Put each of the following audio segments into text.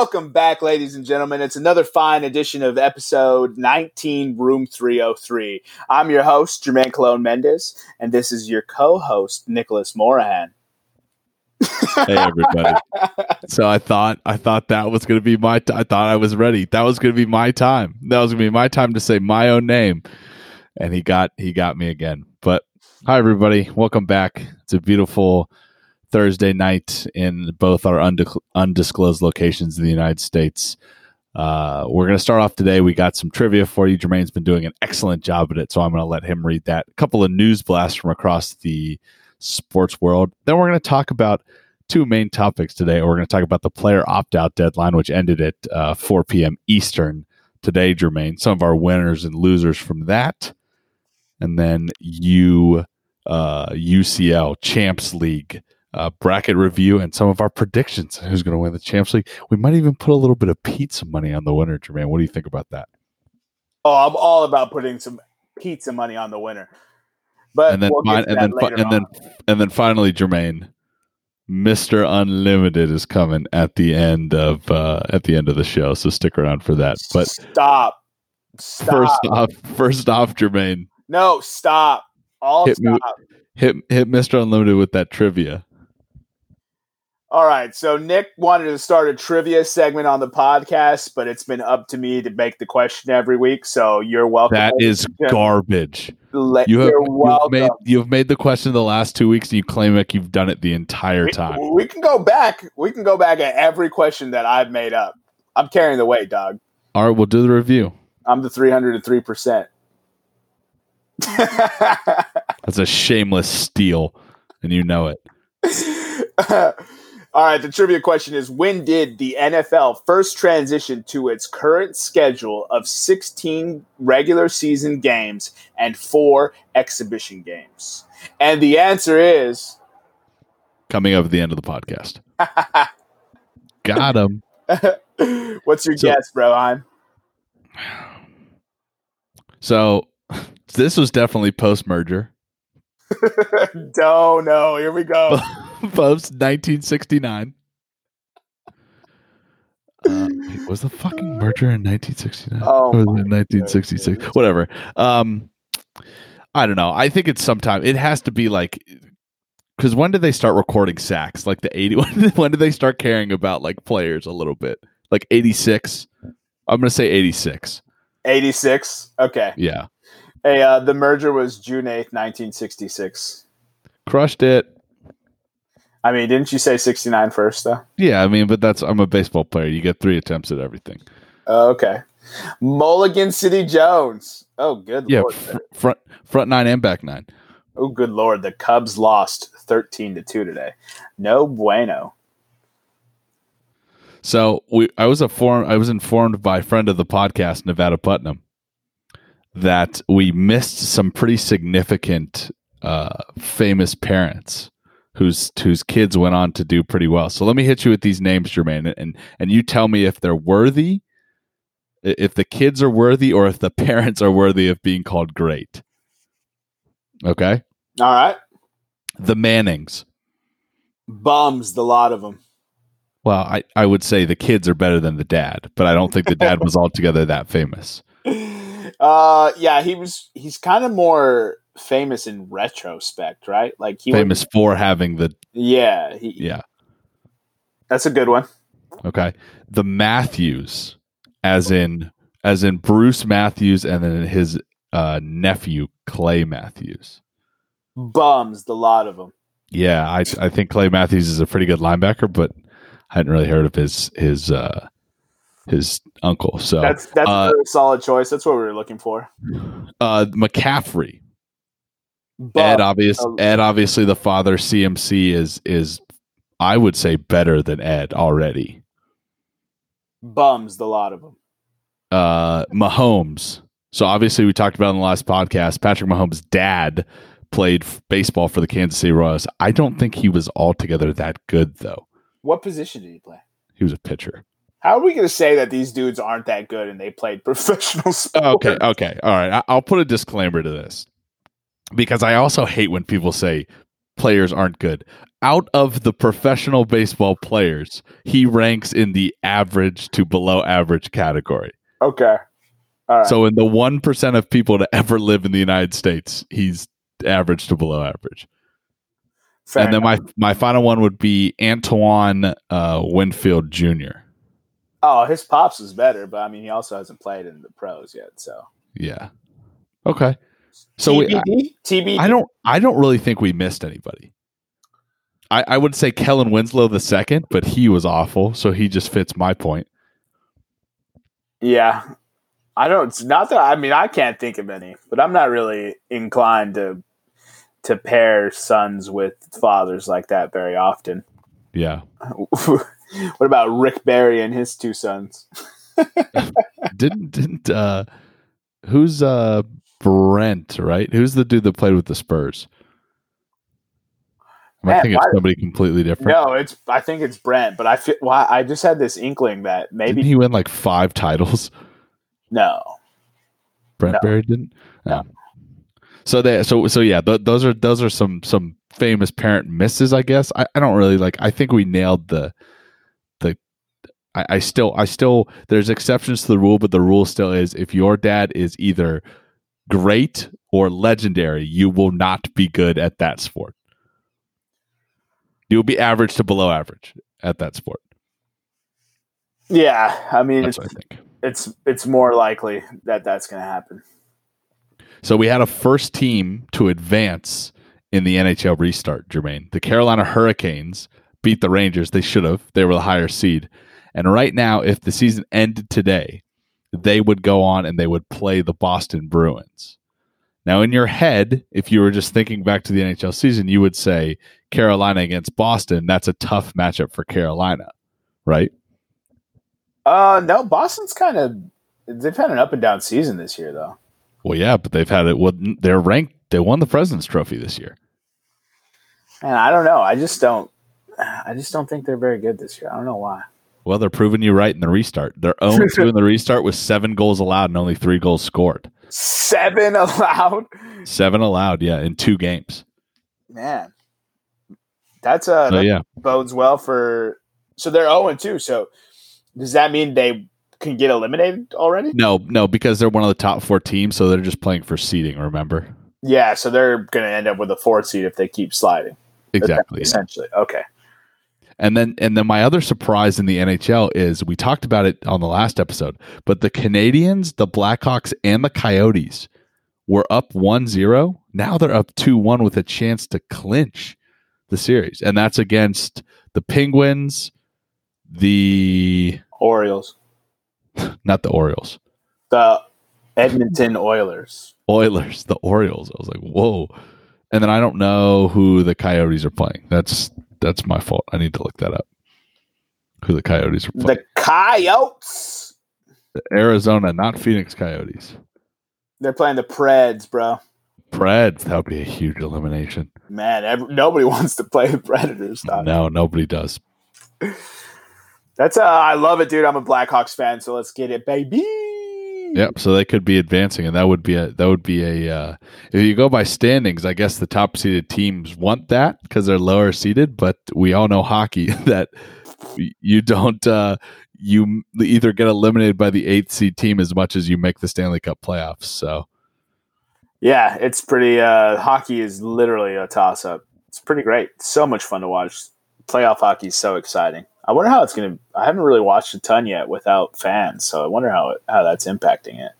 Welcome back, ladies and gentlemen. It's another fine edition of episode 19, Room 303. I'm your host, Jermaine Colon Mendez, and this is your co host, Nicholas Morahan. hey everybody. So i thought i thought that was going to be my t- I thought i was ready. That was going to be my time. That was going to be my time to say my own name. And he got he got me again. But hi everybody. Welcome back. It's a beautiful thursday night in both our undisclosed locations in the united states uh, we're going to start off today we got some trivia for you jermaine's been doing an excellent job at it so i'm going to let him read that a couple of news blasts from across the sports world. Then we're going to talk about two main topics today. We're going to talk about the player opt out deadline, which ended at uh, 4 p.m. Eastern today, Jermaine. Some of our winners and losers from that. And then you, uh, UCL Champs League uh, bracket review and some of our predictions. Who's going to win the Champs League? We might even put a little bit of pizza money on the winner, Jermaine. What do you think about that? Oh, I'm all about putting some pizza money on the winner. But and then we'll and then and on. then and then finally, Jermaine, Mister Unlimited is coming at the end of uh, at the end of the show. So stick around for that. But stop. Stop. First off, first off, Jermaine. No, stop. All hit stop. Me, hit hit Mister Unlimited with that trivia. All right. So Nick wanted to start a trivia segment on the podcast, but it's been up to me to make the question every week. So you're welcome. That is garbage. Let, you have, you've made you've made the question the last two weeks, and you claim like you've done it the entire we, time. We can go back. We can go back at every question that I've made up. I'm carrying the weight, dog. All right, we'll do the review. I'm the 303 percent. That's a shameless steal, and you know it. All right, the trivia question is when did the NFL first transition to its current schedule of 16 regular season games and 4 exhibition games? And the answer is coming up at the end of the podcast. Got him. What's your so, guess, bro? I'm So, this was definitely post merger. Don't know. here we go. Post 1969. Uh, was the fucking merger in 1969? Oh, or 1966? Goodness. Whatever. Um, I don't know. I think it's sometime. It has to be like because when did they start recording sacks? Like the 80. When did, when did they start caring about like players a little bit? Like 86. I'm gonna say 86. 86. Okay. Yeah. Hey, uh, the merger was June 8th, 1966. Crushed it. I mean, didn't you say 69 first, though? Yeah, I mean, but that's, I'm a baseball player. You get three attempts at everything. Uh, okay. Mulligan City Jones. Oh, good yeah, lord. Fr- front, front nine and back nine. Oh, good lord. The Cubs lost 13 to 2 today. No bueno. So we, I was informed. I was informed by a friend of the podcast, Nevada Putnam, that we missed some pretty significant uh, famous parents whose whose kids went on to do pretty well. So let me hit you with these names, Jermaine, and and you tell me if they're worthy, if the kids are worthy, or if the parents are worthy of being called great. Okay. All right. The Mannings. Bums, the lot of them. Well, I, I would say the kids are better than the dad, but I don't think the dad was altogether that famous. Uh, yeah, he was. He's kind of more famous in retrospect, right? Like he famous for having the yeah, he, yeah. That's a good one. Okay, the Matthews, as in as in Bruce Matthews, and then his uh, nephew Clay Matthews. Bums, the lot of them. Yeah, I I think Clay Matthews is a pretty good linebacker, but I hadn't really heard of his his uh, his uncle. So that's that's uh, a solid choice. That's what we were looking for. Uh, McCaffrey. But, Ed obvious uh, Ed obviously the father CMC is is I would say better than Ed already. Bums the lot of them. Uh Mahomes. So obviously we talked about in the last podcast Patrick Mahomes' dad played baseball for the Kansas City Royals. I don't think he was altogether that good though. What position did he play? He was a pitcher. How are we going to say that these dudes aren't that good and they played professional sports? Okay, okay, all right. I'll put a disclaimer to this because I also hate when people say players aren't good. out of the professional baseball players, he ranks in the average to below average category. Okay. Right. So in the 1% of people to ever live in the United States, he's average to below average. Fair and then my my final one would be Antoine uh, Winfield Jr. oh, his pops is better, but I mean, he also hasn't played in the pros yet. So Yeah. Okay. So we, I, TBD, TBD. I don't I don't really think we missed anybody. I, I would say Kellen Winslow the second, but he was awful, so he just fits my point. Yeah, I don't. It's not that I mean I can't think of any, but I'm not really inclined to to pair sons with fathers like that very often. Yeah. what about Rick Barry and his two sons? didn't didn't uh who's uh Brent, right? Who's the dude that played with the Spurs? Am I Man, thinking why- somebody completely different? No, it's I think it's Brent, but I feel why I just had this inkling that maybe Didn't he win like five titles? no. Brent No. Barry didn't. No. Oh. So they so so yeah, th- those are those are some some famous parent misses, I guess. I, I don't really like. I think we nailed the the. I, I still I still there's exceptions to the rule, but the rule still is if your dad is either great or legendary, you will not be good at that sport. You'll be average to below average at that sport. Yeah, I mean That's it's I think. it's it's more likely that that's going to happen. So we had a first team to advance in the NHL restart, Jermaine. The Carolina Hurricanes beat the Rangers. They should have. They were the higher seed. And right now, if the season ended today, they would go on and they would play the Boston Bruins. Now, in your head, if you were just thinking back to the NHL season, you would say Carolina against Boston. That's a tough matchup for Carolina, right? Uh no, Boston's kind of they've had an up and down season this year though. Well, yeah, but they've had it. Well, they're ranked. They won the President's Trophy this year. And I don't know. I just don't I just don't think they're very good this year. I don't know why. Well, they're proving you right in the restart. They're 0 2 in the restart with seven goals allowed and only three goals scored. Seven allowed? Seven allowed, yeah, in two games. Man. That's uh So, that yeah. bodes well for so they're 0 and 2. So does that mean they can get eliminated already? No, no, because they're one of the top four teams, so they're just playing for seeding, remember? Yeah, so they're going to end up with a fourth seed if they keep sliding. Exactly. yeah. Essentially. Okay. And then and then my other surprise in the NHL is we talked about it on the last episode, but the Canadiens, the Blackhawks, and the Coyotes were up 1-0. Now they're up 2-1 with a chance to clinch the series. And that's against the Penguins, the Orioles. not the Orioles. The Edmonton Oilers. Oilers, the Orioles. I was like, whoa. And then I don't know who the Coyotes are playing. That's that's my fault. I need to look that up. Who the Coyotes are playing. The Coyotes. Arizona, not Phoenix Coyotes. They're playing the Preds, bro. Preds, that would be a huge elimination. Man, ev nobody wants to play the Predators. No, nobody does. That's uh, I love it, dude. I'm a Blackhawks fan, so let's get it, baby. Yep. So they could be advancing, and that would be a that would be a uh, if you go by standings, I guess the top seeded teams want that because they're lower seeded. But we all know hockey that you don't uh, you either get eliminated by the eighth seed team as much as you make the Stanley Cup playoffs. So Yeah, it's pretty. Uh, hockey is literally a toss up. It's pretty great. So much fun to watch. Playoff hockey is so exciting. I wonder how it's gonna. I haven't really watched a ton yet without fans, so I wonder how it, how that's impacting it.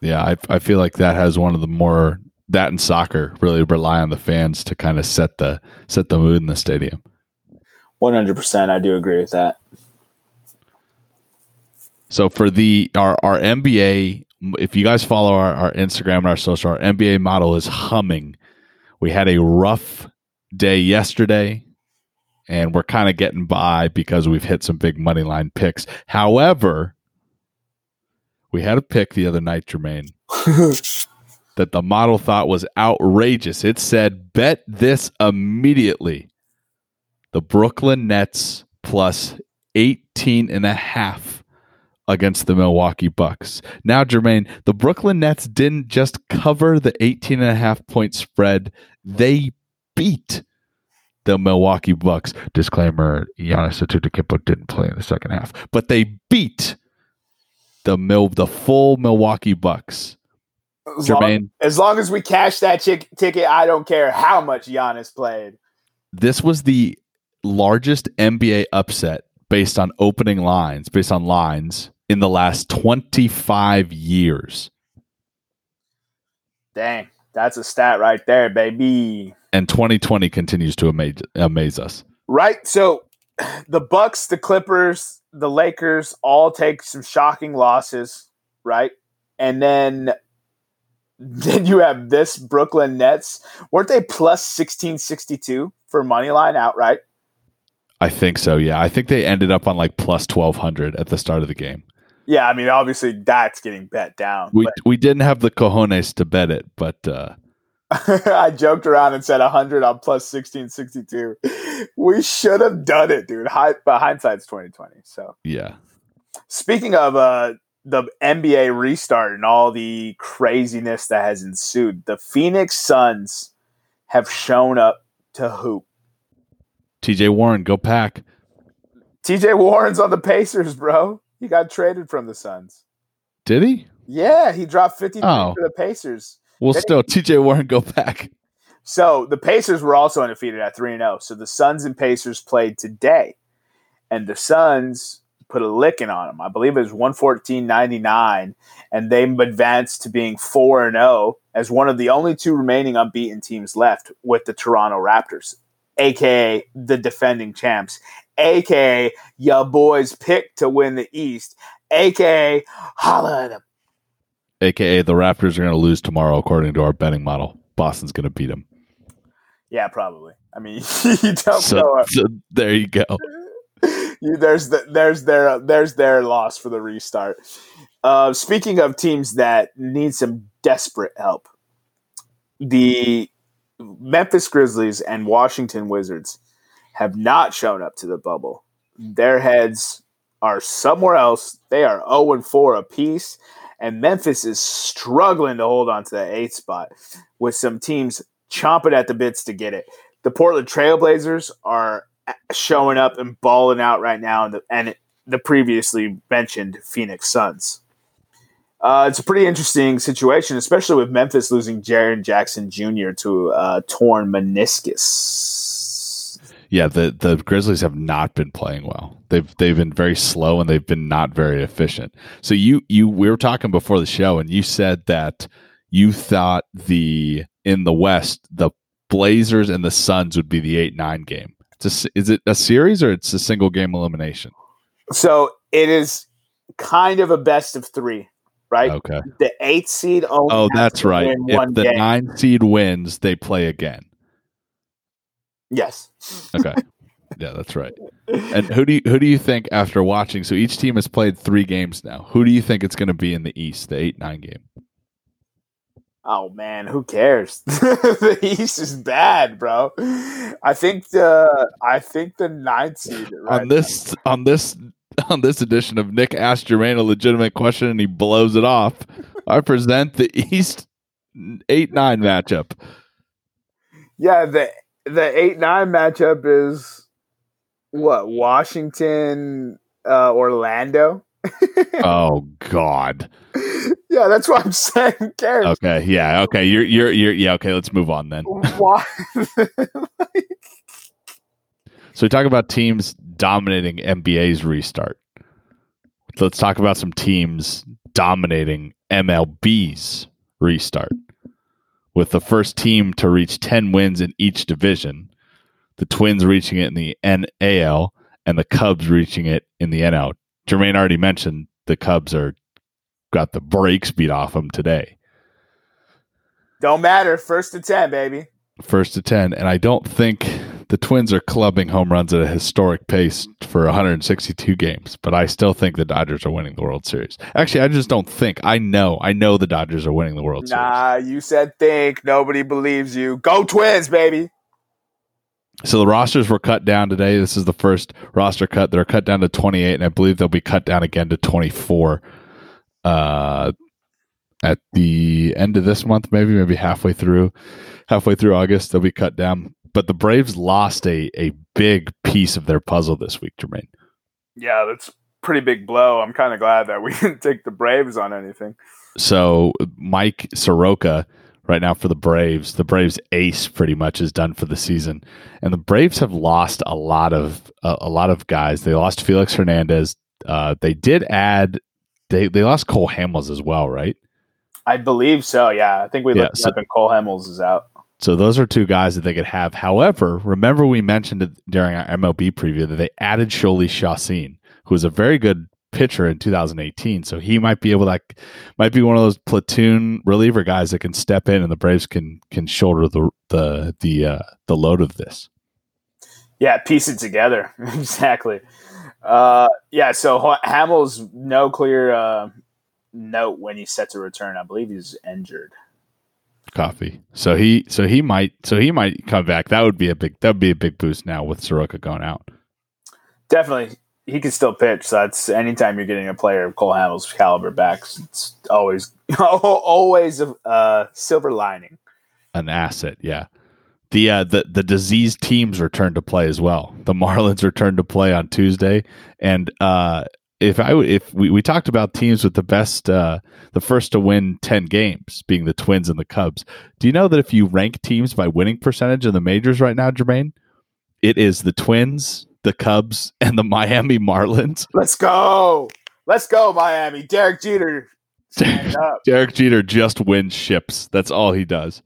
yeah, I I feel like that has one of the more that and soccer really rely on the fans to kind of set the set the mood in the stadium. One hundred percent, I do agree with that. So for the our our NBA, if you guys follow our, our Instagram and our social, our NBA model is humming. We had a rough day yesterday, and we're kind of getting by because we've hit some big money line picks. However, we had a pick the other night, Jermaine, that the model thought was outrageous. It said, bet this immediately. The Brooklyn Nets plus 18 and a half against the Milwaukee Bucks. Now, Jermaine, the Brooklyn Nets didn't just cover the 18 and a half point spread, they beat the Milwaukee Bucks. Disclaimer: Giannis Antetokounmpo didn't play in the second half, but they beat the Mil- the full Milwaukee Bucks. As long, Jermaine, as long as we cash that chick- ticket, I don't care how much Giannis played. this was the largest NBA upset based on opening lines, based on lines in the last 25 years. Dang, that's a stat right there, baby. And 2020 continues to amaze, amaze us. Right. So the Bucks, the Clippers, the Lakers all take some shocking losses, right? And then then you have this Brooklyn Nets. Weren't they plus 1662 for money line outright? I think so. Yeah. I think they ended up on like plus 1200 at the start of the game. Yeah, I mean obviously that's getting bet down. We, we didn't have the cojones to bet it, but uh, but I joked around and said 100 on plus 1662. We should have done it, dude. Hi, but hindsight's 2020. So yeah. Speaking of uh, the NBA restart and all the craziness that has ensued, the Phoenix Suns have shown up to hoop. TJ Warren, go pack. TJ Warren's on the Pacers, bro. He got traded from the Suns. Did he? Yeah, he dropped 50 Oh. for the Pacers. Well, Did he? still, TJ Warren, go back. So the Pacers were also undefeated at 3 0. So the Suns and Pacers played today. And the Suns put a licking on them. I believe it was 114 99. And they advanced to being 4 0 as one of the only two remaining unbeaten teams left with the Toronto Raptors, aka the defending champs, aka your boys picked to win the East, aka holla at 'em. AKA the Raptors are going to lose tomorrow, according to our betting model. Boston's going to beat them. Yeah, probably. I mean, you don't know. So, so there you go. you, there's the, there's their there's their loss for the restart. Uh, speaking of teams that need some desperate help, the Memphis Grizzlies and Washington Wizards have not shown up to the bubble. Their heads are somewhere else. They are 0 and 4 apiece, and Memphis is struggling to hold on to that eighth spot with some teams chomping at the bits to get it. The Portland Trailblazers are showing up and balling out right now, and the, and the previously mentioned Phoenix Suns. Uh, it's a pretty interesting situation, especially with Memphis losing Jaren Jackson Jr. to a torn meniscus. Yeah, the the Grizzlies have not been playing well. They've they've been very slow and they've been not very efficient. So you you we were talking before the show and you said that you thought the in the West the Blazers and the Suns would be the eight nine game. It's a is it a series or it's a single game elimination? So it is kind of a best of three, right? Okay. The eight seed only. Oh, that's right. If the game. nine seed wins, they play again. Yes. Okay. yeah, that's right. And who do you who do you think after watching? So each team has played three games now. Who do you think it's going to be in the East, the eight nine game? Oh man, who cares? the East is bad, bro. I think the I think the ninth seed right on this on this on this edition of Nick asked Jermaine a legitimate question and he blows it off. I present the East eight nine matchup. Yeah, the the eight nine matchup is what Washington, uh, Orlando. Oh God. yeah, that's what I'm saying. Okay. Yeah. Okay. You're you're you're yeah. Okay. Let's move on then. Why? So we talk about teams dominating NBA's restart. Let's talk about some teams dominating MLB's restart. With the first team to reach 10 wins in each division, the Twins reaching it in the NAL and the Cubs reaching it in the NL. Jermaine already mentioned the Cubs are got the brakes beat off them today. Don't matter. First to ten, baby. first to 10 and i don't think the twins are clubbing home runs at a historic pace for 162 games but i still think the dodgers are winning the world series actually i just don't think i know i know the dodgers are winning the world series Nah, you said think. Nobody believes you. Go Twins, baby. so the rosters were cut down today this is the first roster cut they're cut down to 28 and i believe they'll be cut down again to 24 uh at the end of this month, maybe maybe halfway through, halfway through August, they'll be cut down. But the Braves lost a a big piece of their puzzle this week, Jermaine. Yeah, that's pretty big blow. I'm kind of glad that we didn't take the Braves on anything. So Mike Soroka right now for the Braves. The Braves ace pretty much is done for the season, and the Braves have lost a lot of uh, a lot of guys. They lost Felix Hernandez. Uh, they did add they they lost Cole Hamels as well, right? I believe so. Yeah, I think we looked yeah, so, up and Cole Hamels is out. So those are two guys that they could have. However, remember we mentioned it during our MLB preview that they added Jhoulys Chacin, who is a very good pitcher in 2018. So he might be able to like, might be one of those platoon reliever guys that can step in and the Braves can can shoulder the the the uh, the load of this. Yeah, piece it together exactly. Uh, yeah, so Hamels no clear uh, note when he's set to return. I believe he's injured. Coffee. So he so he might so he might come back. That would be a big that would be a big boost now with Soroka going out. Definitely he can still pitch. So that's anytime you're getting a player of Cole Hamels' caliber back, it's always always a uh, silver lining. An asset, yeah. The uh, the the diseased teams return to play as well. The Marlins return to play on Tuesday, and uh, if I if we, we talked about teams with the best uh, the first to win ten games being the Twins and the Cubs. Do you know that if you rank teams by winning percentage in the majors right now, Jermaine, it is the Twins, the Cubs, and the Miami Marlins. Let's go. Let's go, Miami. Derek Jeter. Derek Jeter just wins ships. That's all he does.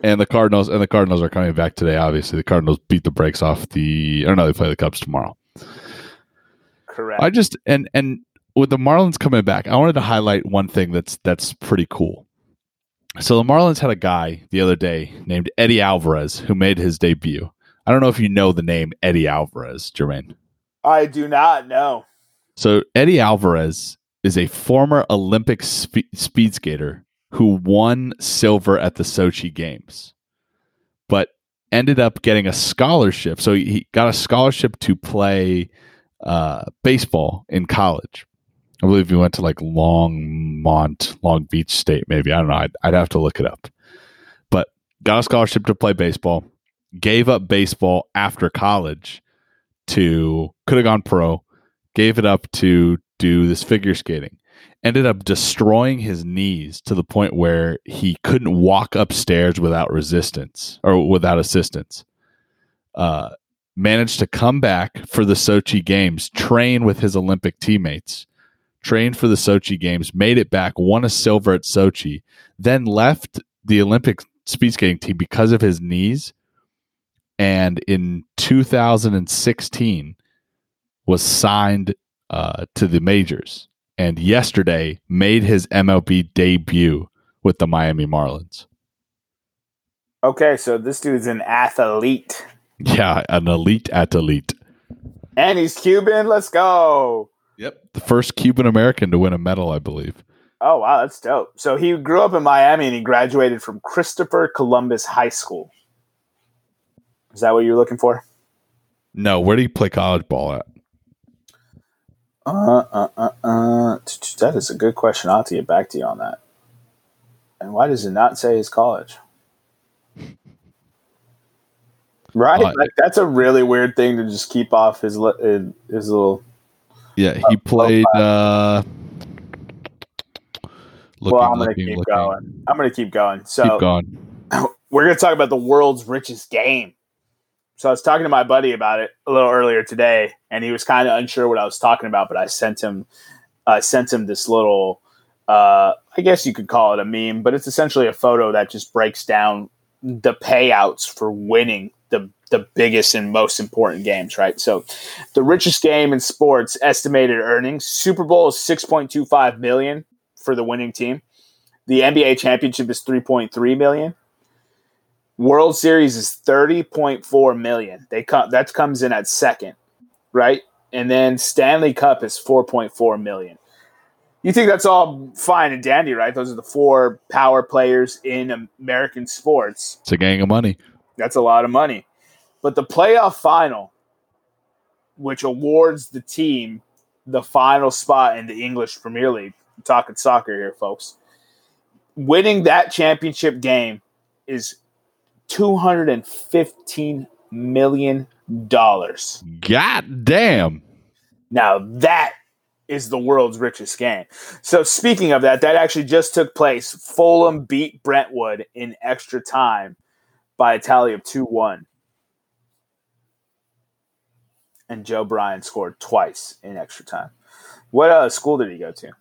And the Cardinals and the Cardinals are coming back today. Obviously, the Cardinals beat the brakes off the. I don't know. They play the Cubs tomorrow. Correct. I just and and with the Marlins coming back, I wanted to highlight one thing that's that's pretty cool. So the Marlins had a guy the other day named Eddy Alvarez who made his debut. I don't know if you know the name Eddy Alvarez, Jermaine. I do not know. So Eddy Alvarez is a former Olympic spe- speed skater who won silver at the Sochi Games, but ended up getting a scholarship. So he got a scholarship to play uh, baseball in college. I believe he went to like Longmont, Long Beach State, maybe. I don't know. I'd, I'd have to look it up. But got a scholarship to play baseball gave up baseball after college to could have gone pro, gave it up to do this figure skating. Ended up destroying his knees to the point where he couldn't walk upstairs without resistance or without assistance. Uh, managed to come back for the Sochi Games, train with his Olympic teammates, trained for the Sochi Games, made it back, won a silver at Sochi, then left the Olympic speed skating team because of his knees and in 2016 was signed uh, to the majors and yesterday made his MLB debut with the Miami Marlins. Okay, so this dude's an athlete. Yeah, an elite athlete. And he's Cuban. Let's go. Yep. The first Cuban American to win a medal, I believe. Oh, wow. That's dope. So he grew up in Miami and he graduated from Christopher Columbus High School. Is that what you're looking for? No. Where do you play college ball at? Uh, uh, uh, uh. That is a good question. I'll have to get back to you on that. And why does it not say his college? Right, uh, like that's a really weird thing to just keep off his his little. Yeah, he played. uh looking, Well, I'm gonna keep looking. going. I'm gonna keep going. So keep going. we're gonna talk about the world's richest game. So I was talking to my buddy about it a little earlier today, and he was kind of unsure what I was talking about. But I sent him, I uh, sent him this little, uh, I guess you could call it a meme, but it's essentially a photo that just breaks down the payouts for winning the the biggest and most important games. Right. So, the richest game in sports estimated earnings Super Bowl is six point two five million for the winning team. The NBA championship is three point three million World Series is 30.4 million. They come that comes in at second, right? And then Stanley Cup is 4.4 million. You think that's all fine and dandy, right? Those are the four power players in American sports. It's a gang of money. That's a lot of money. But the playoff final, which awards the team the final spot in the English Premier League, I'm talking soccer here, folks, winning that championship game is two hundred and fifteen million dollars. God damn. Now that is the world's richest game. So speaking of that, that actually just took place. Fulham beat Brentwood in extra time by a tally of 2-1. And Joe Bryan scored twice in extra time. What uh, school did he go to?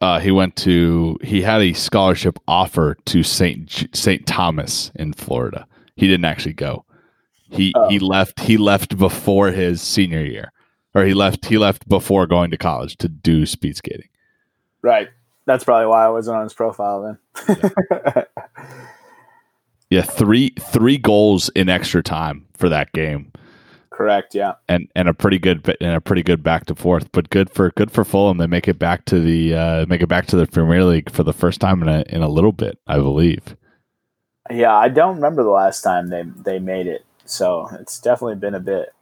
Uh, he went to he had a scholarship offer to St. St. Thomas in Florida. He didn't actually go. He oh. he left he left before his senior year or he left he left before going to college to do speed skating. Right. That's probably why I wasn't on his profile then. yeah. yeah, three three goals in extra time for that game. Correct. Yeah, and and a pretty good and a pretty good back to forth, but good for good for Fulham. They make it back to the uh, make it back to the Premier League for the first time in a in a little bit, I believe. Yeah, I don't remember the last time they they made it, so it's definitely been a bit.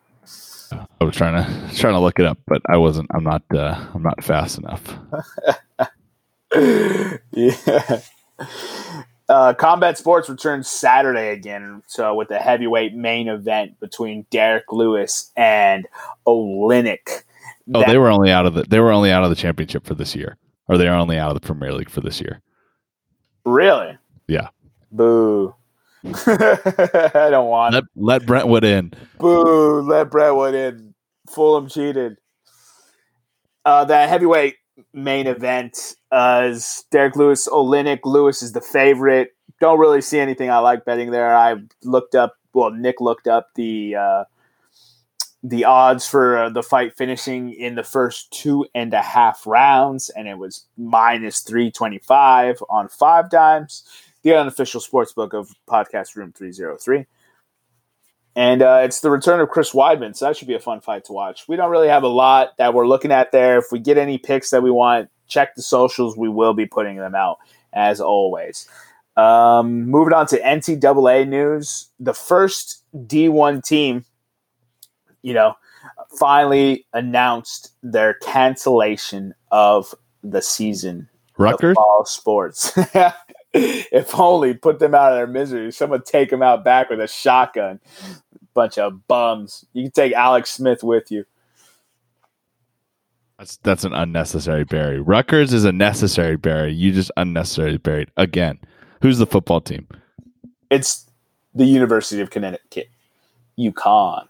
I was trying to trying to look it up, but I wasn't. I'm not. Uh, I'm not fast enough. yeah. Uh, combat sports returns Saturday again, so with the heavyweight main event between Derrick Lewis and Oleinik. Oh, they were only out of the. They were only out of the championship for this year, or they are only out of the Premier League for this year. Really? Yeah. Boo. I don't want let, let Brentwood in. Boo! Let Brentwood in. Fulham cheated. Uh, that heavyweight main event uh, Derrick Lewis, Oleinik. Lewis is the favorite. Don't really see anything I like betting there. I looked up. Well, Nick looked up the uh, the odds for uh, the fight finishing in the first two and a half rounds, and it was minus three twenty five on five dimes. the unofficial sports book of Podcast Room 303. And uh, it's the return of Chris Weidman, so that should be a fun fight to watch. We don't really have a lot that we're looking at there. If we get any picks that we want, check the socials. We will be putting them out as always. Um, moving on to NCAA news, the first D1 team, you know, finally announced their cancellation of the season. Rutgers? Fall sports. if only put them out of their misery. Someone take them out back with a shotgun. Bunch of bums. You can take Alex Smith with you. That's that's an unnecessary bury. Rutgers is a necessary bury. You just unnecessarily buried again. Who's the football team? It's the University of Connecticut. UConn.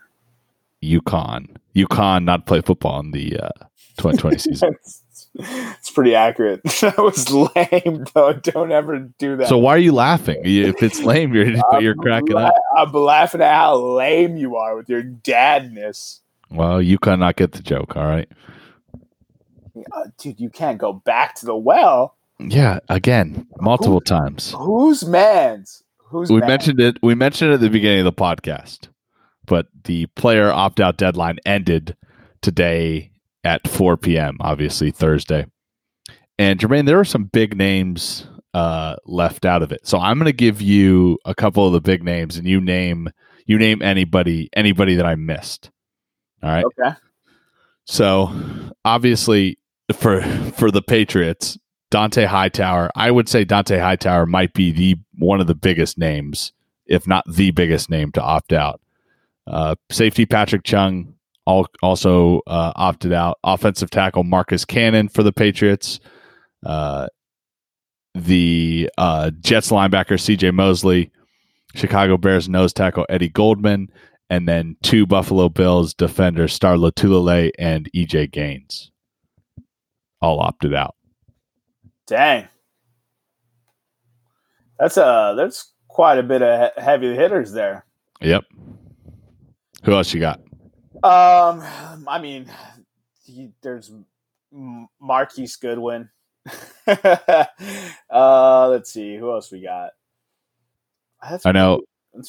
UConn. UConn not play football in the uh, 2020 season. it's pretty accurate. that was lame, though. Don't ever do that. So why are you laughing? If it's lame, you're you're cracking la- up. I'm laughing at how lame you are with your dadness. Well, you cannot get the joke. All right, uh, dude. You can't go back to the well. Yeah, again, multiple Who, times. Whose man's? Who's we mentioned it. We mentioned it at the beginning of the podcast, but the player opt out deadline ended today at 4 p.m. Obviously Thursday. And Jermaine, there are some big names uh, left out of it. So I'm going to give you a couple of the big names, and you name you name anybody anybody that I missed. All right. Okay. So obviously for for the Patriots, Dante Hightower, I would say Dante Hightower might be the one of the biggest names, if not the biggest name to opt out. Uh, safety Patrick Chung all, also uh, opted out. Offensive tackle Marcus Cannon for the Patriots. Uh, the uh, Jets linebacker CJ Mosley, Chicago Bears nose tackle Eddie Goldman, and then two Buffalo Bills defenders Star Lotulelei and EJ Gaines. All opted out. Dang. That's a uh, that's quite a bit of heavy hitters there. Yep. Who else you got? Um, I mean, he, there's Marquise Goodwin. uh, let's see who else we got. That's I know.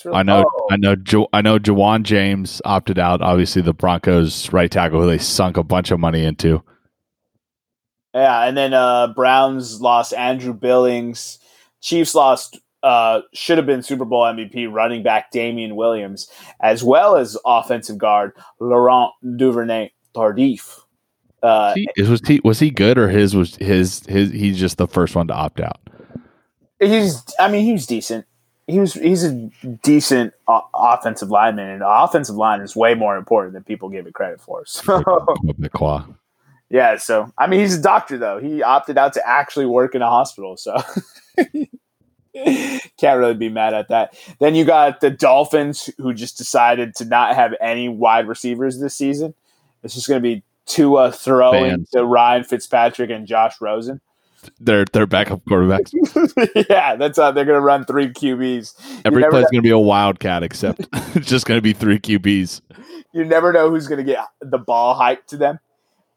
Really, I know. Oh. I know. Jo, I know. Ja'Wuan James opted out. Obviously, the Broncos right tackle who they sunk a bunch of money into. Yeah, and then uh, Browns lost Andrew Billings. Chiefs lost uh, should have been Super Bowl MVP running back Damien Williams, as well as offensive guard Laurent Duvernay Tardif. Uh, he, was he was he good or his was his his he's just the first one to opt out? He's. I mean, he's decent. He was. He's a decent uh, offensive lineman, and the offensive line is way more important than people give it credit for. So, yeah. So, I mean, he's a doctor though. He opted out to actually work in a hospital. So. Can't really be mad at that. Then you got the Dolphins, who just decided to not have any wide receivers this season. It's just going to be Tua throwing Fans. to Ryan Fitzpatrick and Josh Rosen. They're they're backup quarterbacks. yeah, that's how they're going to run three QBs. Every play is going to be a wildcat, except it's just going to be three QBs. You never know who's going to get the ball hyped to them.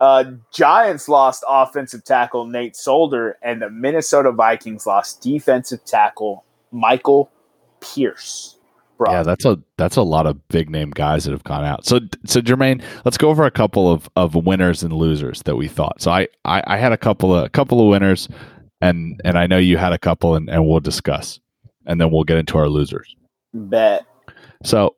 Uh, Giants lost offensive tackle Nate Solder, and the Minnesota Vikings lost defensive tackle Michael Pierce. Bro. Yeah, that's a that's a lot of big name guys that have gone out. So so Jermaine, let's go over a couple of, of winners and losers that we thought. So I, I, I had a couple of a couple of winners and and I know you had a couple and, and we'll discuss. And then we'll get into our losers. Bet. So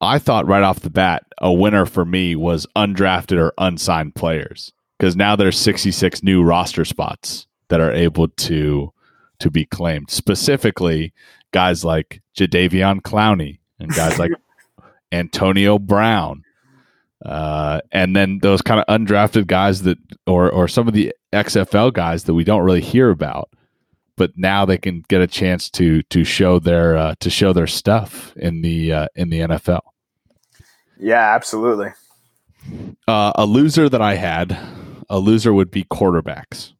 I thought right off the bat, a winner for me was undrafted or unsigned players because now there's 66 new roster spots that are able to to be claimed. Specifically, guys like Jadeveon Clowney and guys like Antonio Brown, uh, and then those kind of undrafted guys that, or or some of the XFL guys that we don't really hear about, but now they can get a chance to to show their uh, to show their stuff in the uh, in the NFL. Yeah, absolutely. Uh, a loser that I had, a loser would be quarterbacks.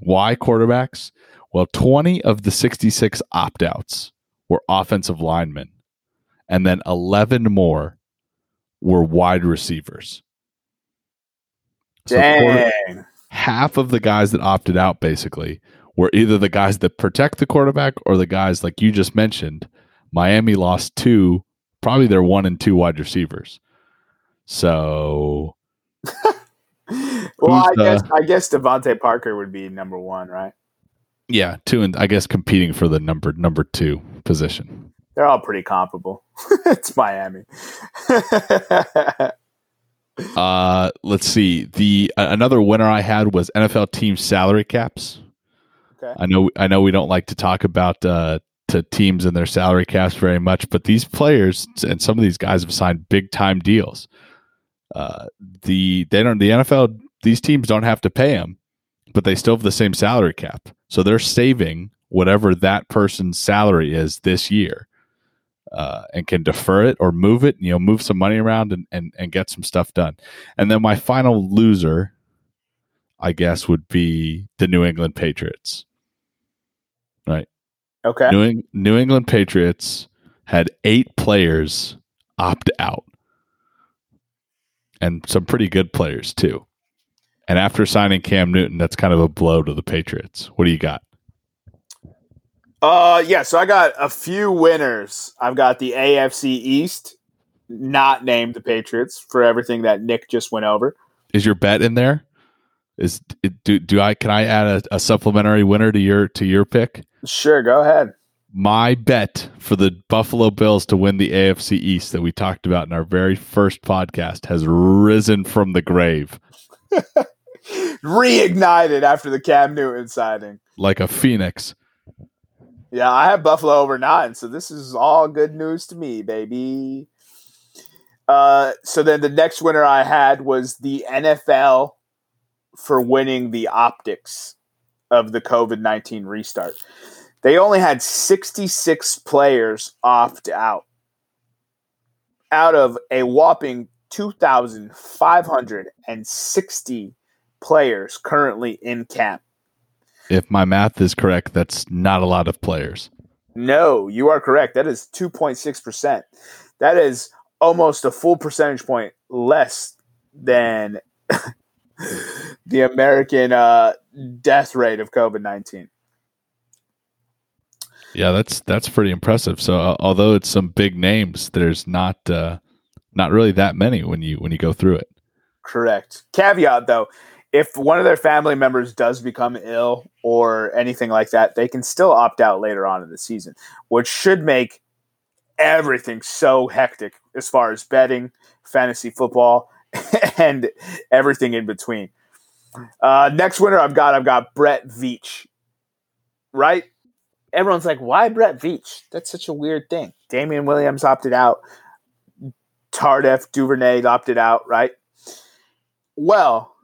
Why quarterbacks? Well, 20 of the 66 opt outs were offensive linemen, and then 11 more were wide receivers. So Dang. half of the guys that opted out basically were either the guys that protect the quarterback or the guys like you just mentioned. Miami lost two, probably their one and two wide receivers. So, well, I guess I guess DeVante Parker would be number one, right? Yeah, two and I guess competing for the number number two position. They're all pretty comparable. it's Miami. uh, let's see. The uh, another winner I had was NFL team salary caps. Okay. I know I know we don't like to talk about uh, to teams and their salary caps very much, but these players and some of these guys have signed big time deals. Uh, the they don't the NFL these teams don't have to pay them, but they still have the same salary cap, so they're saving whatever that person's salary is this year. Uh, and can defer it or move it, you know, move some money around and, and, and get some stuff done. And then my final loser, I guess, would be the New England Patriots. Right. Okay. New, New England Patriots had eight players opt out and some pretty good players too. And after signing Cam Newton, that's kind of a blow to the Patriots. What do you got? Uh, yeah. So I got a few winners. I've got the AFC East, not named the Patriots for everything that Nick just went over. Is your bet in there? Is do do I can I add a, a supplementary winner to your to your pick? Sure, go ahead. My bet for the Buffalo Bills to win the AFC East that we talked about in our very first podcast has risen from the grave. Reignited after the Cam Newton signing. Like a phoenix. Yeah, I have Buffalo over nine, so this is all good news to me, baby. Uh, so then the next winner I had was the NFL for winning the optics of the COVID 19 restart. They only had 66 players opt out out of a whopping 2,560 players currently in camp. If my math is correct, that's not a lot of players. No, you are correct. That is 2.6%. That is almost a full percentage point less than the American uh, death rate of COVID 19. Yeah, that's that's pretty impressive. So, uh, although it's some big names, there's not uh, not really that many when you when you go through it. Correct. Caveat though, if one of their family members does become ill or anything like that, they can still opt out later on in the season, which should make everything so hectic as far as betting, fantasy football, and everything in between. Uh, next winner I've got, I've got Brett Veach. Right? everyone's like, why Brett Veach? That's such a weird thing. Damien Williams opted out. Tardif Duvernay opted out, right? Well,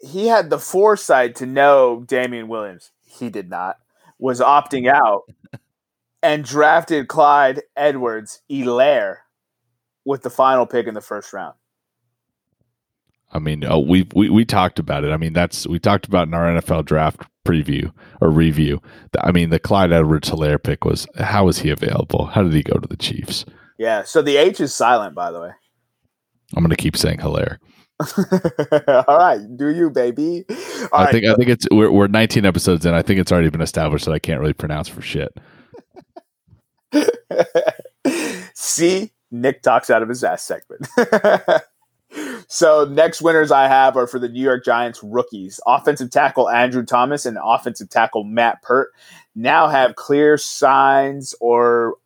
he had the foresight to know Damien Williams. He did not. Was opting out and drafted Clyde Edwards Helaire with the final pick in the first round. I mean, uh, we, we we talked about it. I mean, that's we talked about in our NFL draft preview or review. I mean, the Clyde Edwards Helaire pick was how was he available? How did he go to the Chiefs? Yeah. So the H is silent, by the way. I'm going to keep saying Helaire. All right, do you, baby? All I right. think I think it's we're, we're 19 episodes in. I think it's already been established that I can't really pronounce for shit. See, Nick talks out of his ass segment. so next winners I have are for the New York Giants rookies. Offensive tackle Andrew Thomas and offensive tackle Matt Peart now have clear signs or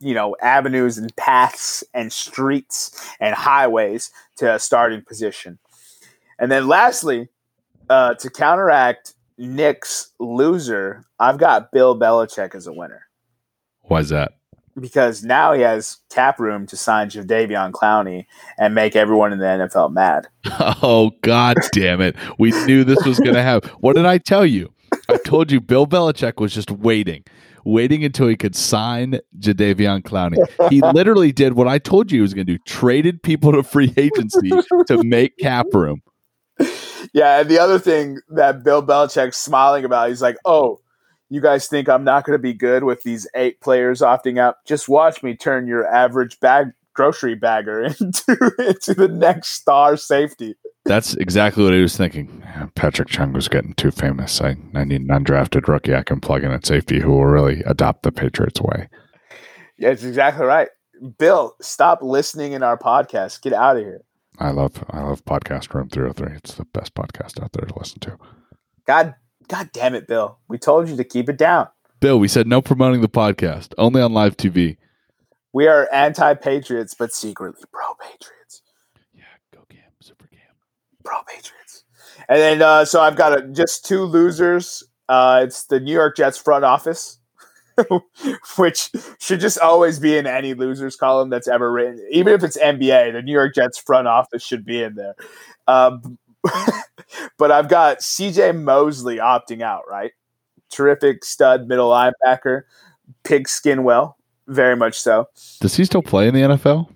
you know avenues and paths and streets and highways to a starting position. And then lastly, uh, to counteract Nick's loser, I've got Bill Belichick as a winner Why is that? Because now he has cap room to sign Jadeveon Clowney and make everyone in the NFL mad. Oh god damn it. We knew this was going to happen. What did I tell you? I told you Bill Belichick was just waiting, waiting until he could sign Jadeveon Clowney. He literally did what I told you he was going to do, traded people to free agency to make cap room. Yeah, and the other thing that Bill Belichick's smiling about, he's like, "Oh, you guys think I'm not going to be good with these eight players opting out? Just watch me turn your average bag grocery bagger into into the next star safety." That's exactly what he was thinking. Patrick Chung was getting too famous. I, I need an undrafted rookie I can plug in at safety who will really adopt the Patriots way. Yeah, it's exactly right. Bill, stop listening in our podcast. Get out of here. I love I love podcast room 303. It's the best podcast out there to listen to. God, God damn it, Bill. We told you to keep it down. Bill, we said no promoting the podcast, only on live TV. We are anti-patriots, but secretly pro-patriots. Yeah, go Cam, super Cam. Pro-patriots. And then, uh, so I've got a, just two losers. Uh, it's the New York Jets front office, which should just always be in any losers column that's ever written. Even if it's NBA, the New York Jets front office should be in there. Um, but I've got CJ Mosley opting out, right? Terrific stud middle linebacker, pigskin well, very much so. Does he still play in the NFL?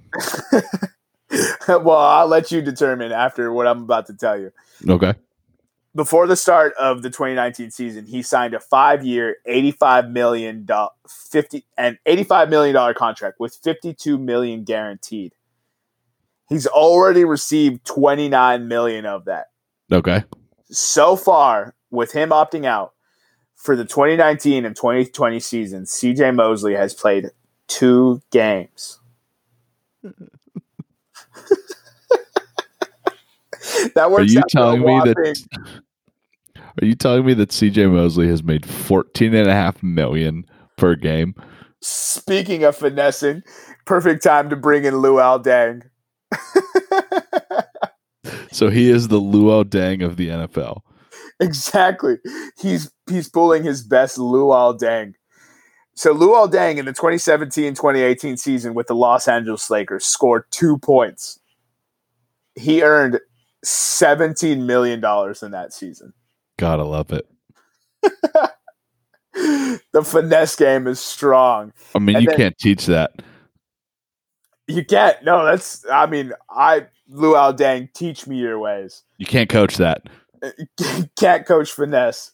well, I'll let you determine after what I'm about to tell you. Okay. Before the start of the 2019 season, he signed a five-year, 85 million dollar, 50 and 85 million dollar contract with 52 million guaranteed. He's already received 29 million of that. Okay. So far, with him opting out for the 2019 and 2020 season, CJ Mosley has played two games. that works Are you out telling me that Are you telling me that CJ Mosley has made 14 and a half million per game? Speaking of finessing, perfect time to bring in Luol Deng. So he is the Luol Deng of the NFL. exactly. He's he's pulling his best Luol Deng. So Luol Deng in the 2017-2018 season with the Los Angeles Lakers scored two points. He earned $17 million in that season. Gotta love it. the finesse game is strong. I mean, And you then- can't teach that. You can't. No, that's. I mean, I Luol Deng, teach me your ways. You can't coach that. can't coach finesse.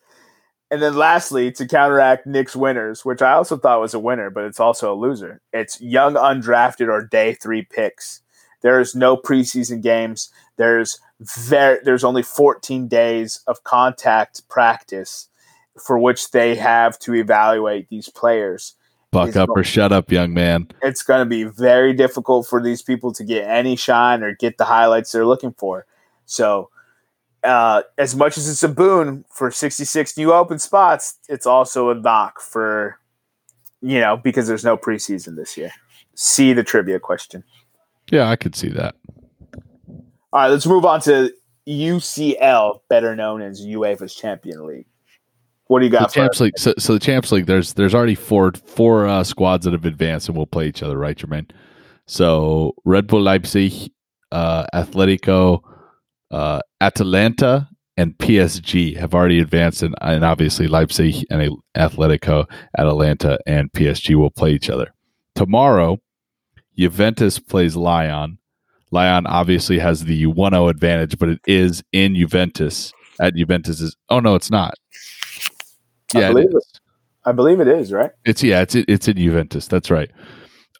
And then lastly, to counteract Nick's winners, which I also thought was a winner, but it's also a loser. It's young undrafted or day three picks. There is no preseason games. There's very there's only 14 days of contact practice for which they have to evaluate these players. Buck He's up going- or shut up, young man. It's going to be very difficult for these people to get any shine or get the highlights they're looking for. So, uh, as much as it's a boon for 66 new open spots, it's also a knock for, you know, because there's no preseason this year. See the trivia question. Yeah, I could see that. All right, let's move on to UCL, better known as UEFA's Champion League. What do you got? So Champions League. So, so the Champions League. There's there's already four four uh, squads that have advanced and will play each other, right, Jermaine? So Red Bull Leipzig, uh, Atletico, uh, Atalanta, and PSG have already advanced, and, and obviously Leipzig and Atletico, Atalanta, and PSG will play each other tomorrow. Juventus plays Lyon. Lyon obviously has the 1-0 advantage, but it is in Juventus at Juventus's. Oh no, it's not. Yeah, I believe it, it. I believe it is right. It's yeah, it's it's in Juventus. That's right.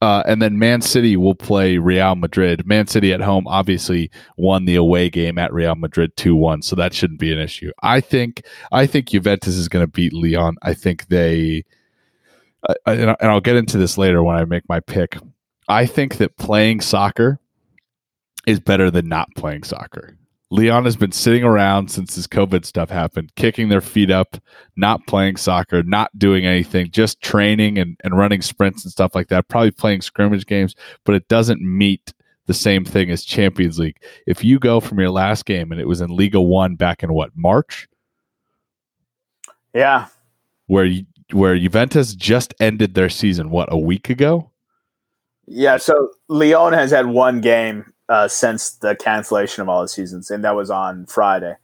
Uh, and then Man City will play Real Madrid. Man City at home obviously won the away game at Real Madrid two one, so that shouldn't be an issue. I think I think Juventus is going to beat Lyon. I think they, uh, and I'll get into this later when I make my pick. I think that playing soccer is better than not playing soccer. Lyon has been sitting around since this COVID stuff happened, kicking their feet up, not playing soccer, not doing anything, just training and, and running sprints and stuff like that, probably playing scrimmage games, but it doesn't meet the same thing as Champions League. If you go from your last game and it was in Liga One back in what, March? Yeah. Where where Juventus just ended their season, what, a week ago? Yeah, so Lyon has had one game uh, since the cancellation of all the seasons, and that was on Friday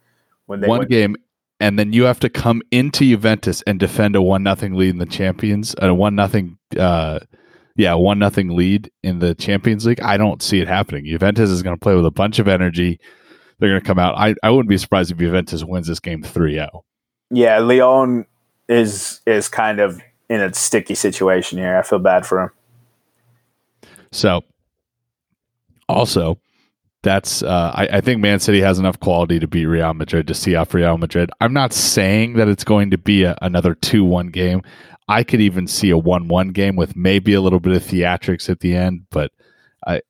when they one went- game, and then you have to come into Juventus and defend a one nothing lead in the Champions, a one nothing, uh, yeah, one nothing lead in the Champions League. I don't see it happening. Juventus is going to play with a bunch of energy. They're going to come out. I, I wouldn't be surprised if Juventus wins this game 3-0. Yeah, Lyon is is kind of in a sticky situation here. I feel bad for him. So also, that's uh, I, I, think Man City has enough quality to beat Real Madrid to see off Real Madrid. I'm not saying that it's going to be a, another two one game. I could even see a one one game with maybe a little bit of theatrics at the end, but I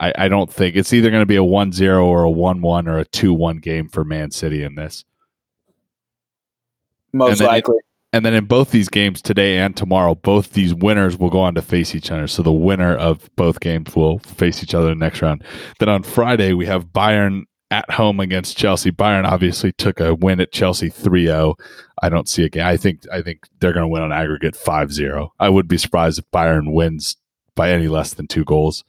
I, I don't think it's either going to be a 1-0 or a one one or a two one game for Man City in this. Most likely. It, and then in both these games today and tomorrow, both these winners will go on to face each other. So the winner of both games will face each other in the next round. Then on Friday, we have Bayern at home against Chelsea. Bayern obviously took a win at Chelsea 3-0. I don't see a game. I think I think they're going to win on aggregate 5-0. I would be surprised if Bayern wins by any less than two goals.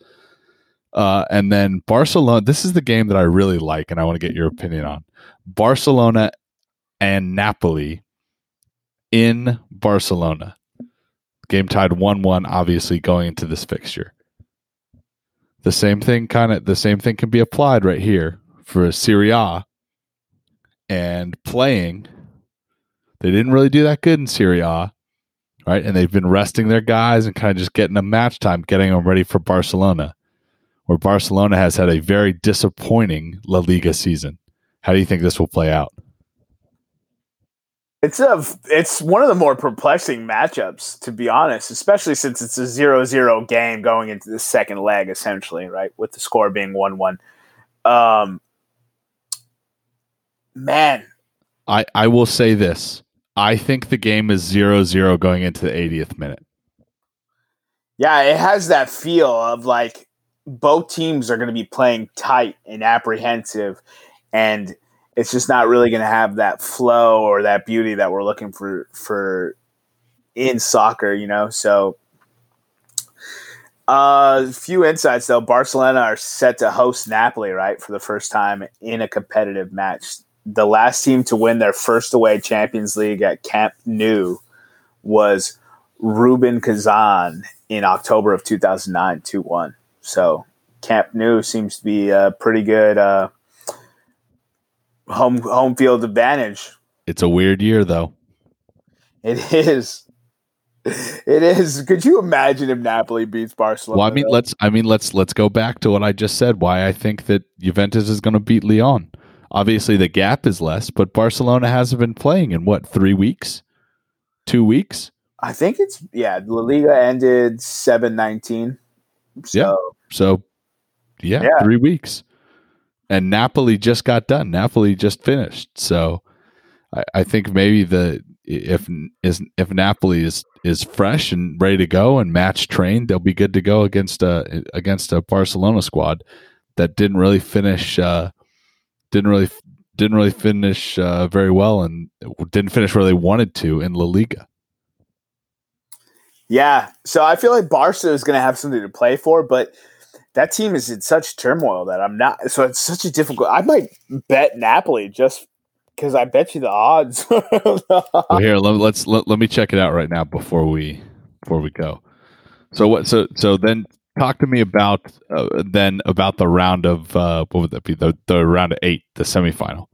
Uh, and then Barcelona. This is the game that I really like, and I want to get your opinion on. Barcelona and Napoli in Barcelona. Game tied 1 1, obviously, going into this fixture. The same thing kind of the same thing can be applied right here for Serie A and playing. They didn't really do that good in Serie A, right? And they've been resting their guys and kind of just getting them match time, getting them ready for Barcelona, where Barcelona has had a very disappointing La Liga season. How do you think this will play out? It's a it's one of the more perplexing matchups, to be honest, especially since it's a 0-0 game going into the second leg, essentially, right? With the score being one one. Um, man, I I will say this: I think the game is 0-0 going into the 80th minute. Yeah, it has that feel of like both teams are going to be playing tight and apprehensive, and it's just not really going to have that flow or that beauty that we're looking for for in soccer, you know. So, a uh, few insights though. Barcelona are set to host Napoli, right, for the first time in a competitive match. The last team to win their first away Champions League at Camp Nou was Rubin Kazan in October of 2009, 2 1. So, Camp Nou seems to be a pretty good. Uh, home home field advantage. It's a weird year though. It is. It is. Could you imagine if Napoli beats Barcelona? Well, I mean, let's. I mean, let's let's go back to what I just said. Why I think that Juventus is going to beat Lyon. Obviously, the gap is less, but Barcelona hasn't been playing in what three weeks, two weeks. I think it's yeah. La Liga ended seven nineteen. So, yeah. So, yeah, yeah, three weeks and Napoli just got done. Napoli just finished. So I, I think maybe the if is if Napoli is is fresh and ready to go and match trained, they'll be good to go against a against a Barcelona squad that didn't really finish uh, didn't really didn't really finish uh, very well and didn't finish where they wanted to in La Liga. Yeah, so I feel like Barca is going to have something to play for, but that team is in such turmoil that I'm not. So it's such a difficult. I might bet Napoli just because I bet you the odds. well, here, let, let's let, let me check it out right now before we before we go. So what? So so then talk to me about uh, then about the round of uh, what would that be? The the round of eight, the semifinal,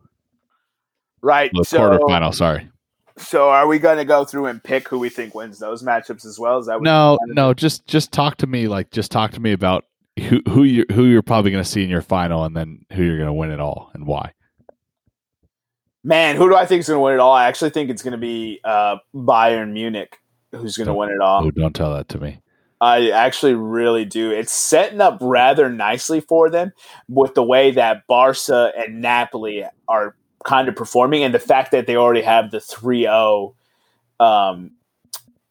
right? The so, quarterfinal. Sorry. So are we going to go through and pick who we think wins those matchups as well? Is that no, no? Just just talk to me like just talk to me about who who you who you're probably going to see in your final, and then who you're going to win it all, and why. Man, who do I think is going to win it all? I actually think it's going to be uh, Bayern Munich who's going to win it all. Oh, don't tell that to me. I actually really do. It's setting up rather nicely for them with the way that Barca and Napoli are kind of performing and the fact that they already have the 3-0 um,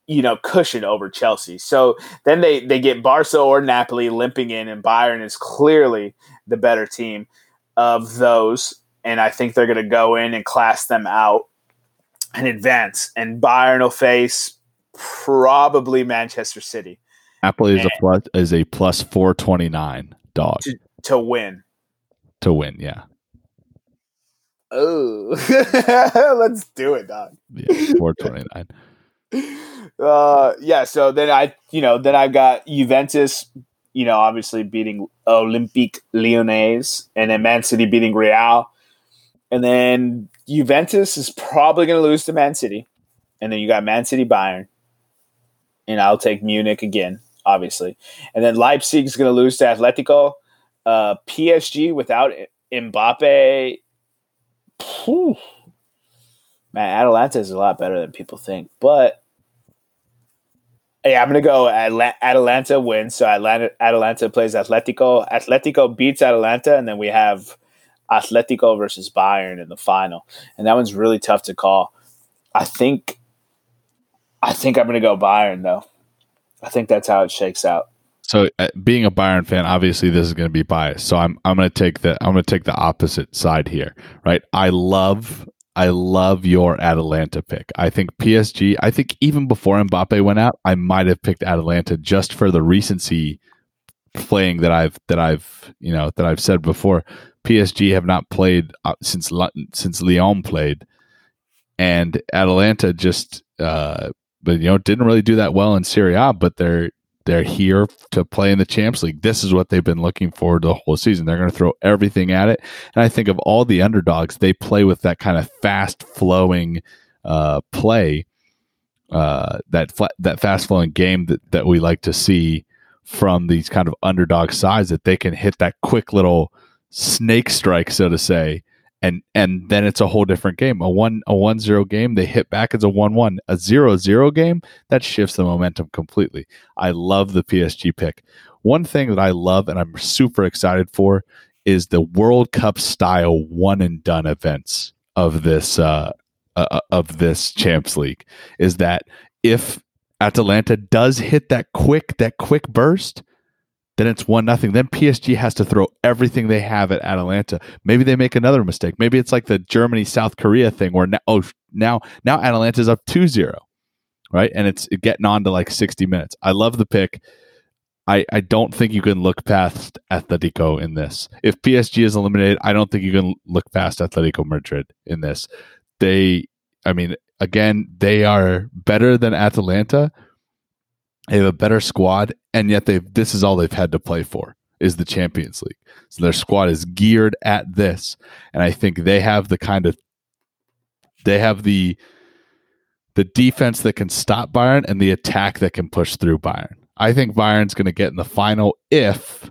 you know cushion over Chelsea. So then they they get Barca or Napoli limping in and Bayern is clearly the better team of those and I think they're going to go in and class them out and advance and Bayern will face probably Manchester City. Napoli is and a plus is a plus 429 dog to, to win. To win, yeah. Oh, let's do it, dog. Yeah, four twenty nine. uh, yeah. So then I, you know, then I've got Juventus. You know, obviously beating Olympique Lyonnais, and then Man City beating Real, and then Juventus is probably going to lose to Man City, and then you got Man City Bayern, and I'll take Munich again, obviously, and then Leipzig is going to lose to Atletico. Uh, PSG without Mbappe Whew. Man, Atalanta is a lot better than people think. But yeah, I'm gonna go Atalanta wins. So Atlanta, Atalanta plays Atletico. Atletico beats Atalanta, and then we have Atletico versus Bayern in the final, and that one's really tough to call. I think, I think I'm gonna go Bayern though. I think that's how it shakes out. So, uh, being a Bayern fan, obviously this is going to be biased. So, I'm I'm going to take the I'm going to take the opposite side here, right? I love I love your Atalanta pick. I think PSG. I think even before Mbappe went out, I might have picked Atalanta just for the recency playing that I've that I've you know that I've said before. PSG have not played uh, since since Lyon played, and Atalanta just uh, but you know didn't really do that well in Serie A, but they're they're here to play in the Champs League. This is what they've been looking for the whole season. They're going to throw everything at it. And I think of all the underdogs, they play with that kind of fast flowing uh, play, uh, that that fast flowing game that, that we like to see from these kind of underdog sides that they can hit that quick little snake strike, so to say, and and then it's a whole different game. A one a one zero game, they hit back as a one one. A zero zero game that shifts the momentum completely. I love the PSG pick. One thing that I love and I'm super excited for is the World Cup style one and done events of this uh, uh, uh of this Champs League. Is that if Atalanta does hit that quick that quick burst, then it's one nothing. Then PSG has to throw everything they have at Atalanta. Maybe they make another mistake. Maybe it's like the Germany South Korea thing where now oh now now Atalanta's up 2-0. Right? And it's getting on to like 60 minutes. I love the pick. I, I don't think you can look past Atletico in this. If PSG is eliminated, I don't think you can look past Atletico Madrid in this. They I mean, again, they are better than Atalanta, they have a better squad, and yet they this is all they've had to play for is the Champions League. So their squad is geared at this, and I think they have the kind of they have the the defense that can stop Bayern and the attack that can push through Bayern. I think Bayern's going to get in the final if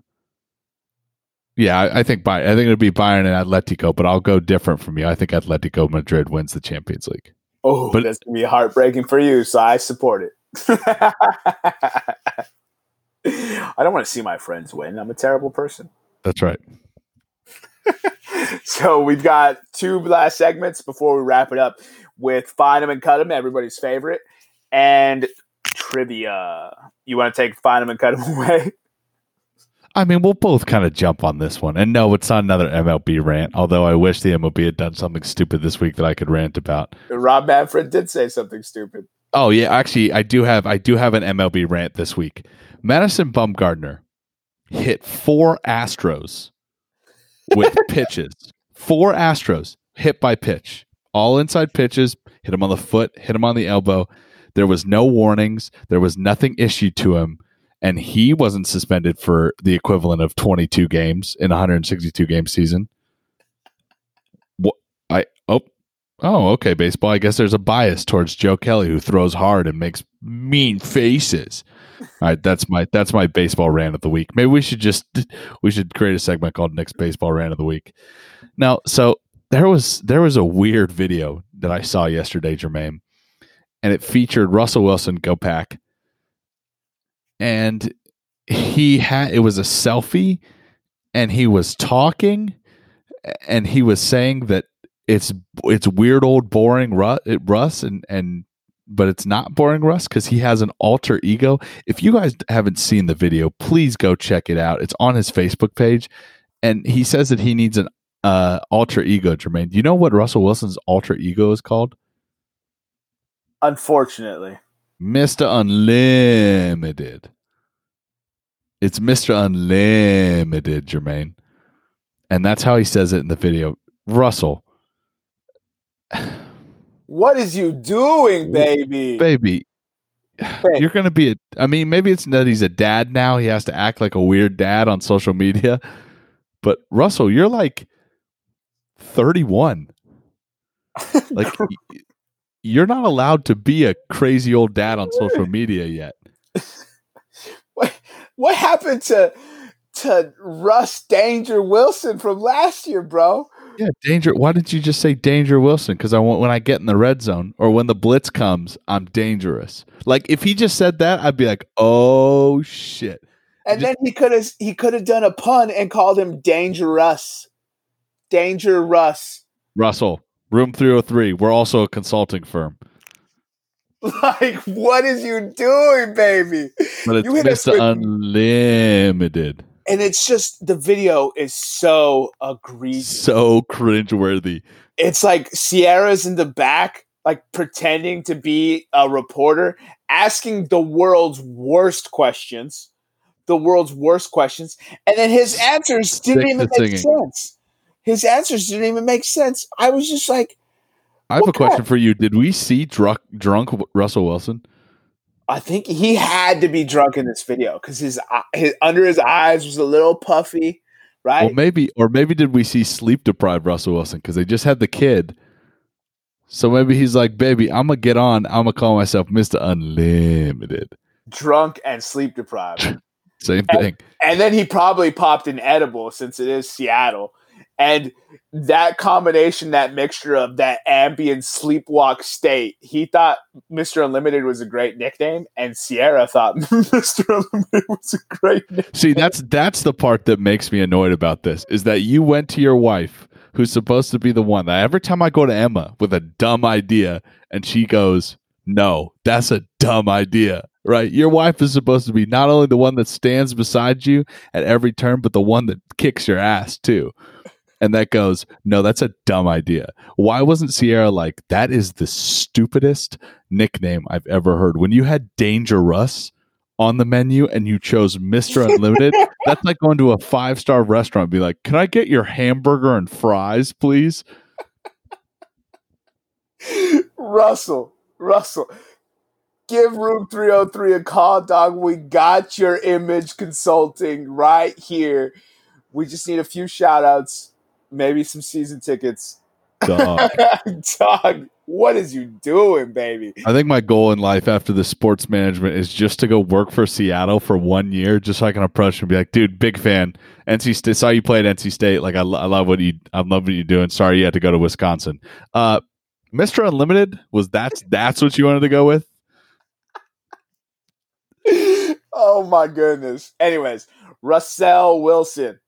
yeah, I, I think Bayern, I think it'll be Bayern and Atletico, but I'll go different from you. I think Atletico Madrid wins the Champions League. Oh, but that's gonna be heartbreaking for you, so I support it. I don't want to see my friends win. I'm a terrible person. That's right. so we've got two last segments before we wrap it up with Find 'em and Cut 'em, everybody's favorite, and trivia. You want to take Find 'em and Cut 'em away? I mean, we'll both kind of jump on this one. And no, it's not another MLB rant, although I wish the MLB had done something stupid this week that I could rant about. Rob Manfred did say something stupid. Oh yeah, actually I do have I do have an MLB rant this week. Madison Bumgarner hit four Astros with pitches. Four Astros hit by pitch. All inside pitches, hit him on the foot, hit him on the elbow. There was no warnings, there was nothing issued to him and he wasn't suspended for the equivalent of 22 games in a 162 game season. What I oh oh okay baseball. I guess there's a bias towards Joe Kelly who throws hard and makes mean faces. All right, that's my that's my baseball rant of the week. Maybe we should just we should create a segment called Nick's baseball rant of the week. Now, so there was there was a weird video that I saw yesterday, Jermaine, and it featured Russell Wilson go pack and he had it was a selfie and he was talking and he was saying that it's it's weird old boring Russ and and but it's not boring Russ because he has an alter ego. If you guys haven't seen the video, please go check it out. It's on his Facebook page, and he says that he needs an uh, alter ego. Jermaine, do you know what Russell Wilson's alter ego is called? Unfortunately, Mr. Unlimited. It's Mr. Unlimited, Jermaine. And that's how he says it in the video. Russell. What is you doing, baby? Baby. You're to be a. I mean, maybe it's that he's a dad now. He has to act like a weird dad on social media. But Russell, you're like 31. like, you're not allowed to be a crazy old dad on social media yet. what, what happened to to Russ Danger Wilson from last year, bro? Yeah, danger. Why did you just say Danger Wilson? Because I want when I get in the red zone or when the blitz comes, I'm dangerous. Like if he just said that, I'd be like, oh shit. And just, then he could have he could have done a pun and called him Dangerous. Danger Russ. Russell, room 303. We're also a consulting firm. Like, what is you doing, baby? But it's you Mr. Unlimited. And it's just the video is so egregious. So cringeworthy. It's like Ciara's in the back, like pretending to be a reporter, asking the world's worst questions. The world's worst questions. And then his answers didn't Stick even make singing. sense. His answers didn't even make sense. I was just like, I have a question for you. Did we see drunk, drunk Russell Wilson? I think he had to be drunk in this video because his, his under his eyes was a little puffy, right? Well, maybe, or maybe did we see sleep deprived Russell Wilson because they just had the kid. So maybe he's like, "Baby, I'm gonna get on. I'm gonna call myself Mister Unlimited." Drunk and sleep deprived. Same thing. And, and then he probably popped an edible since it is Seattle and that combination, that mixture of that ambient sleepwalk state, he thought Mr. Unlimited was a great nickname, and Ciara thought Mr. Unlimited was a great nickname. See, that's that's the part that makes me annoyed about this is that you went to your wife, who's supposed to be the one that every time I go to Emma with a dumb idea, and she goes, No, that's a dumb idea right? Your wife is supposed to be not only the one that stands beside you at every turn, but the one that kicks your ass too and that goes, no, that's a dumb idea. Why wasn't Ciara like, that is the stupidest nickname I've ever heard? When you had Danger Russ on the menu and you chose Mr. Unlimited, that's like going to a five star restaurant and be like, can I get your hamburger and fries, please? Russell, Russell, give room 303 a call, dog. We got your image consulting right here. We just need a few shout outs maybe some season tickets. Dog. Dog, what is you doing, baby? I think my goal in life after the sports management is just to go work for Seattle for one year, just so I can approach and be like, dude, big fan. NC State, saw you play at NC State. Like, I, I love what you, I love what you're doing. Sorry you had to go to Wisconsin. Uh, Mr. Unlimited was that's that's what you wanted to go with. oh my goodness. Anyways, Russell Wilson,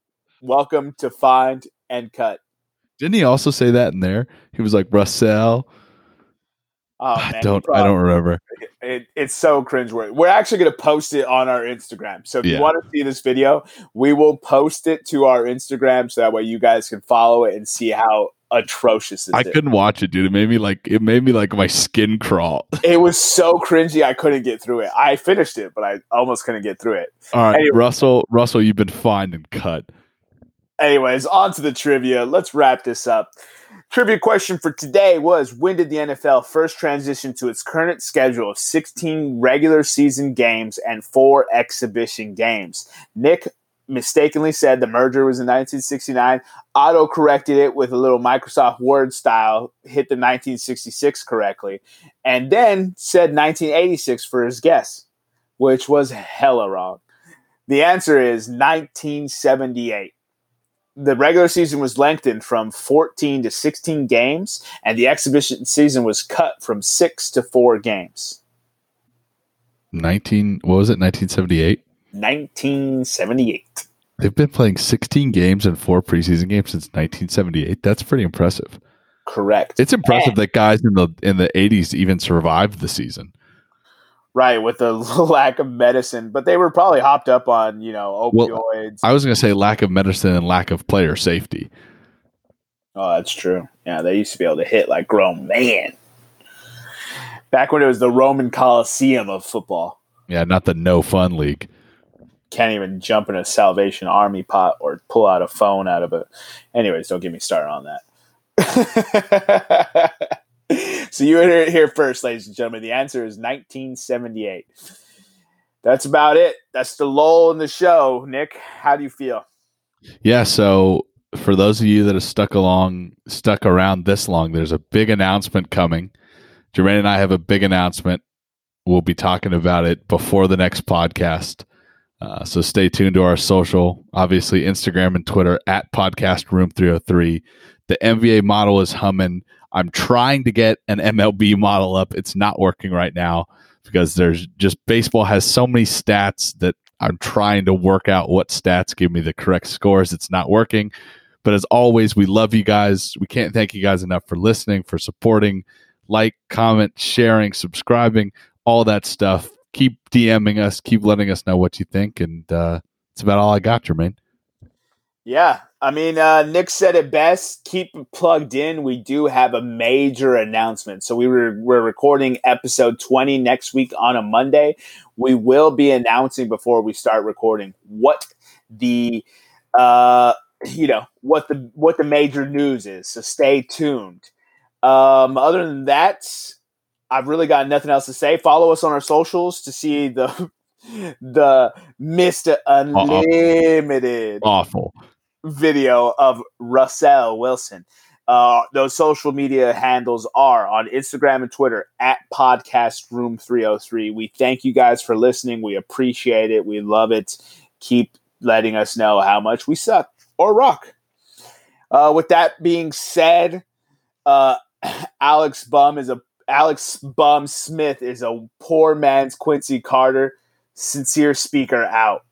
welcome to Find and cut. Didn't he also say that in there? He was like Russell. Oh, I don't. you I don't remember. It, it's so cringeworthy. We're actually going to post it on our Instagram. So if Yeah. you want to see this video, we will post it to our Instagram so that way you guys can follow it and see how atrocious it I is. couldn't watch it, dude. It made me like. It made me like my skin crawl. It was so cringy. I couldn't get through it. I finished it, but I almost couldn't get through it. All right, Anyway. Russell. Russell, you've been fined and cut. Anyways, on to the trivia. Let's wrap this up. Trivia question for today was When did the NFL first transition to its current schedule of 16 regular season games and four exhibition games? Nick mistakenly said the merger was in 1969, auto corrected it with a little Microsoft Word style, hit the 1966 correctly, and then said 1986 for his guess, which was hella wrong. The answer is 1978 the regular season was lengthened from 14 to 16 games, and the exhibition season was cut from six to four games. Nineteen. What was it? Nineteen seventy eight. 1978. They've been playing sixteen games and four preseason games since nineteen seventy eight. That's pretty impressive. Correct. It's impressive that guys in the in the eighties even survived the season. Right, with the lack of medicine, but they were probably hopped up on, you know, Well, opioids. I was going to say lack of medicine and lack of player safety. oh, that's true. Yeah, they used to be able to hit like grown man. Back when it was the Roman Coliseum of football. Yeah, not the no fun league. can't even jump in a Salvation Army pot or pull out a phone out of it. Anyways, don't get me started on that. so you heard it here first, ladies and gentlemen. The answer is 1978. That's about it. That's the lull in the show. Nick, how do you feel? Yeah, so for those of you that have stuck along, stuck around this long, there's a big announcement coming. Jermaine and I have a big announcement. We'll be talking about it before the next podcast. Uh, so stay tuned to our social, obviously Instagram and Twitter at Podcast Room 303. The NBA model is humming. I'm trying to get an MLB model up. It's not working right now because there's just baseball has so many stats that I'm trying to work out what stats give me the correct scores. It's not working. But as always, we love you guys. We can't thank you guys enough for listening, for supporting, like, comment, sharing, subscribing, all that stuff. Keep DMing us, keep letting us know what you think. And uh, it's about all I got, Jermaine. Yeah, I mean, uh, Nick said it best. Keep plugged in. We do have a major announcement. So we were we're recording episode twenty next week on a Monday. We will be announcing before we start recording what the uh, you know what the what the major news is. So stay tuned. Um, other than that, I've really got nothing else to say. Follow us on our socials to see the the Mister Unlimited Awful. Video of Russell Wilson. Uh, those social media handles are on Instagram and Twitter at Podcast Room 303. We thank you guys for listening. We appreciate it. We love it. Keep letting us know how much we suck or rock. Uh, with that being said, uh, Alex Bum is a Alex Bum Smith is a poor man's Quincy Carter. Sincere speaker out.